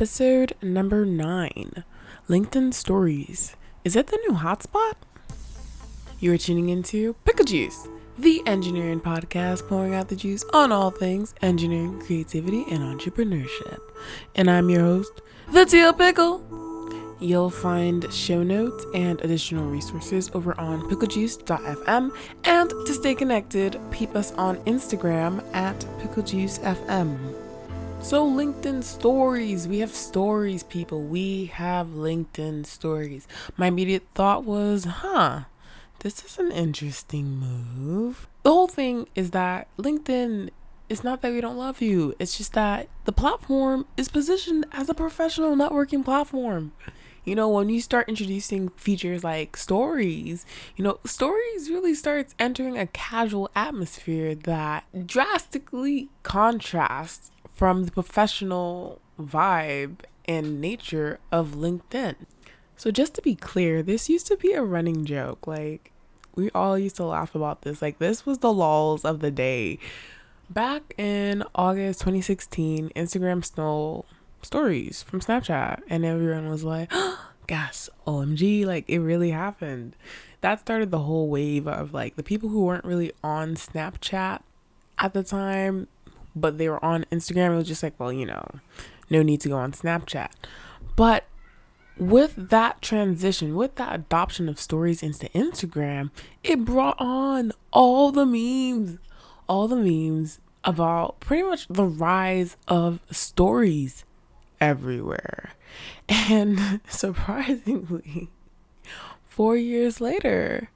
Episode number nine LinkedIn Stories. Is it the new hotspot? You are tuning into Pickle Juice, the engineering podcast pouring out the juice on all things engineering, creativity, and entrepreneurship. And I'm your host, The Teal Pickle. You'll find show notes and additional resources over on picklejuice.fm. And to stay connected, peep us on Instagram at picklejuicefm. So, LinkedIn stories. We have stories, people. We have LinkedIn stories. My immediate thought was, huh, this is an interesting move. The whole thing is that LinkedIn it's not that we don't love you. It's just that the platform is positioned as a professional networking platform. You know, when you start introducing features like stories, you know, stories really starts entering a casual atmosphere that drastically contrasts from the professional vibe and nature of LinkedIn. So, just to be clear, this used to be a running joke. Like, we all used to laugh about this. Like, this was the lols of the day. Back in August 2016, Instagram stole stories from Snapchat, and everyone was like, oh, gas, OMG, like, it really happened. That started the whole wave of like the people who weren't really on Snapchat at the time but they were on Instagram. It was just like, well, you know, no need to go on Snapchat. But with that transition, with that adoption of stories into Instagram, it brought on all the memes, all the memes about pretty much the rise of stories everywhere. And surprisingly, four years later,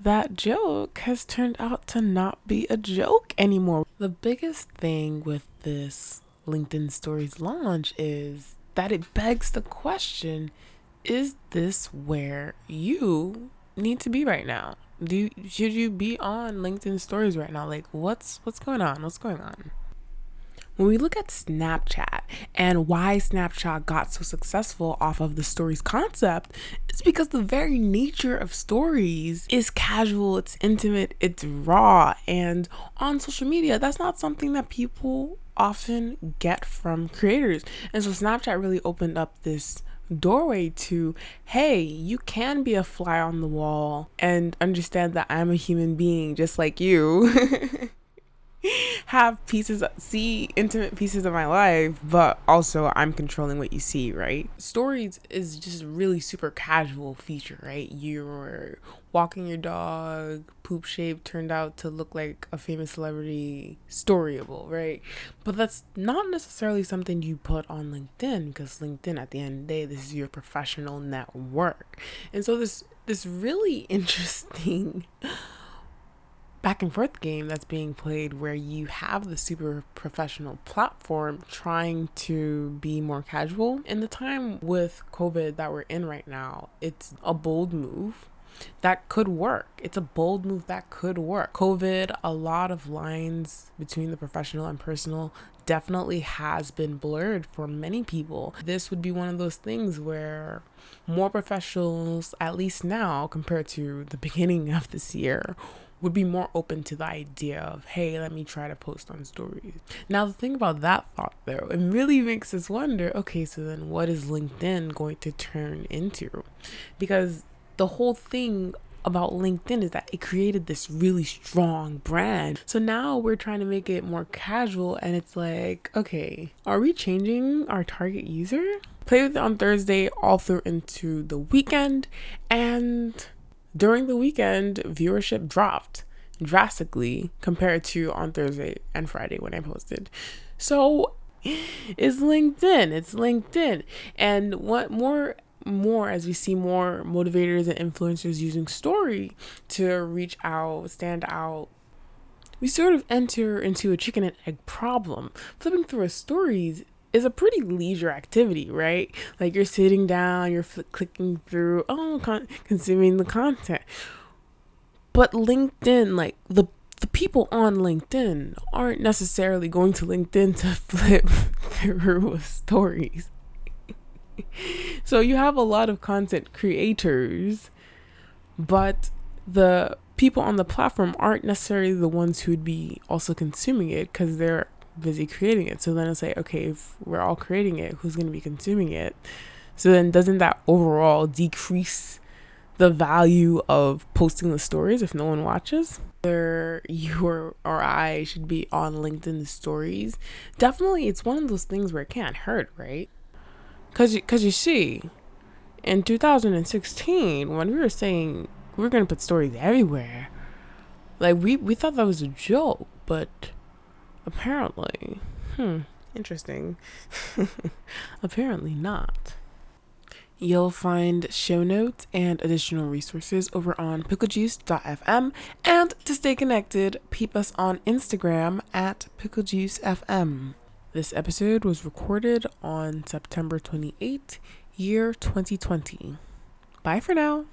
that joke has turned out to not be a joke anymore. The biggest thing with this LinkedIn Stories launch is that it begs the question is this where you need to be right now? Do you, should you be on LinkedIn Stories right now? Like what's what's going on? What's going on? When we look at Snapchat and why Snapchat got so successful off of the stories concept, it's because the very nature of stories is casual, it's intimate, it's raw. And on social media, that's not something that people often get from creators. And so Snapchat really opened up this doorway to hey, you can be a fly on the wall and understand that I'm a human being just like you. have pieces see intimate pieces of my life but also i'm controlling what you see right? Stories is just really super casual feature right? You're walking your dog poop shape turned out to look like a famous celebrity storyable right? But that's not necessarily something you put on linkedin because linkedin at the end of the day this is your professional network. And so this this really interesting back and forth game that's being played where you have the super professional platform trying to be more casual. In the time with COVID that we're in right now, it's a bold move that could work. It's a bold move that could work. COVID, a lot of lines between the professional and personal definitely has been blurred for many people. This would be one of those things where more professionals, at least now compared to the beginning of this year, would be more open to the idea of, hey, let me try to post on stories. Now, the thing about that thought, though, it really makes us wonder okay, so then what is LinkedIn going to turn into? Because the whole thing about LinkedIn is that it created this really strong brand. So now we're trying to make it more casual, and it's like, okay, are we changing our target user? Play with it on Thursday all through into the weekend, and during the weekend, viewership dropped drastically compared to on Thursday and Friday when I posted. So it's LinkedIn. It's LinkedIn. And what more more as we see more motivators and influencers using story to reach out, stand out. We sort of enter into a chicken and egg problem. Flipping through a stories is a pretty leisure activity, right? Like you're sitting down, you're fl- clicking through, oh, con- consuming the content. But LinkedIn, like the the people on LinkedIn aren't necessarily going to LinkedIn to flip through stories. so you have a lot of content creators, but the people on the platform aren't necessarily the ones who'd be also consuming it because they're busy creating it. So then it's like, okay, if we're all creating it, who's going to be consuming it? So then doesn't that overall decrease the value of posting the stories if no one watches? Whether you or, or I should be on LinkedIn stories, definitely it's one of those things where it can't hurt, right? Cause you, cause you see, in 2016, when we were saying we're gonna put stories everywhere, like we we thought that was a joke, but apparently, hmm, interesting. apparently not. You'll find show notes and additional resources over on picklejuice.fm. And to stay connected, peep us on Instagram at picklejuicefm. This episode was recorded on September 28, year 2020. Bye for now.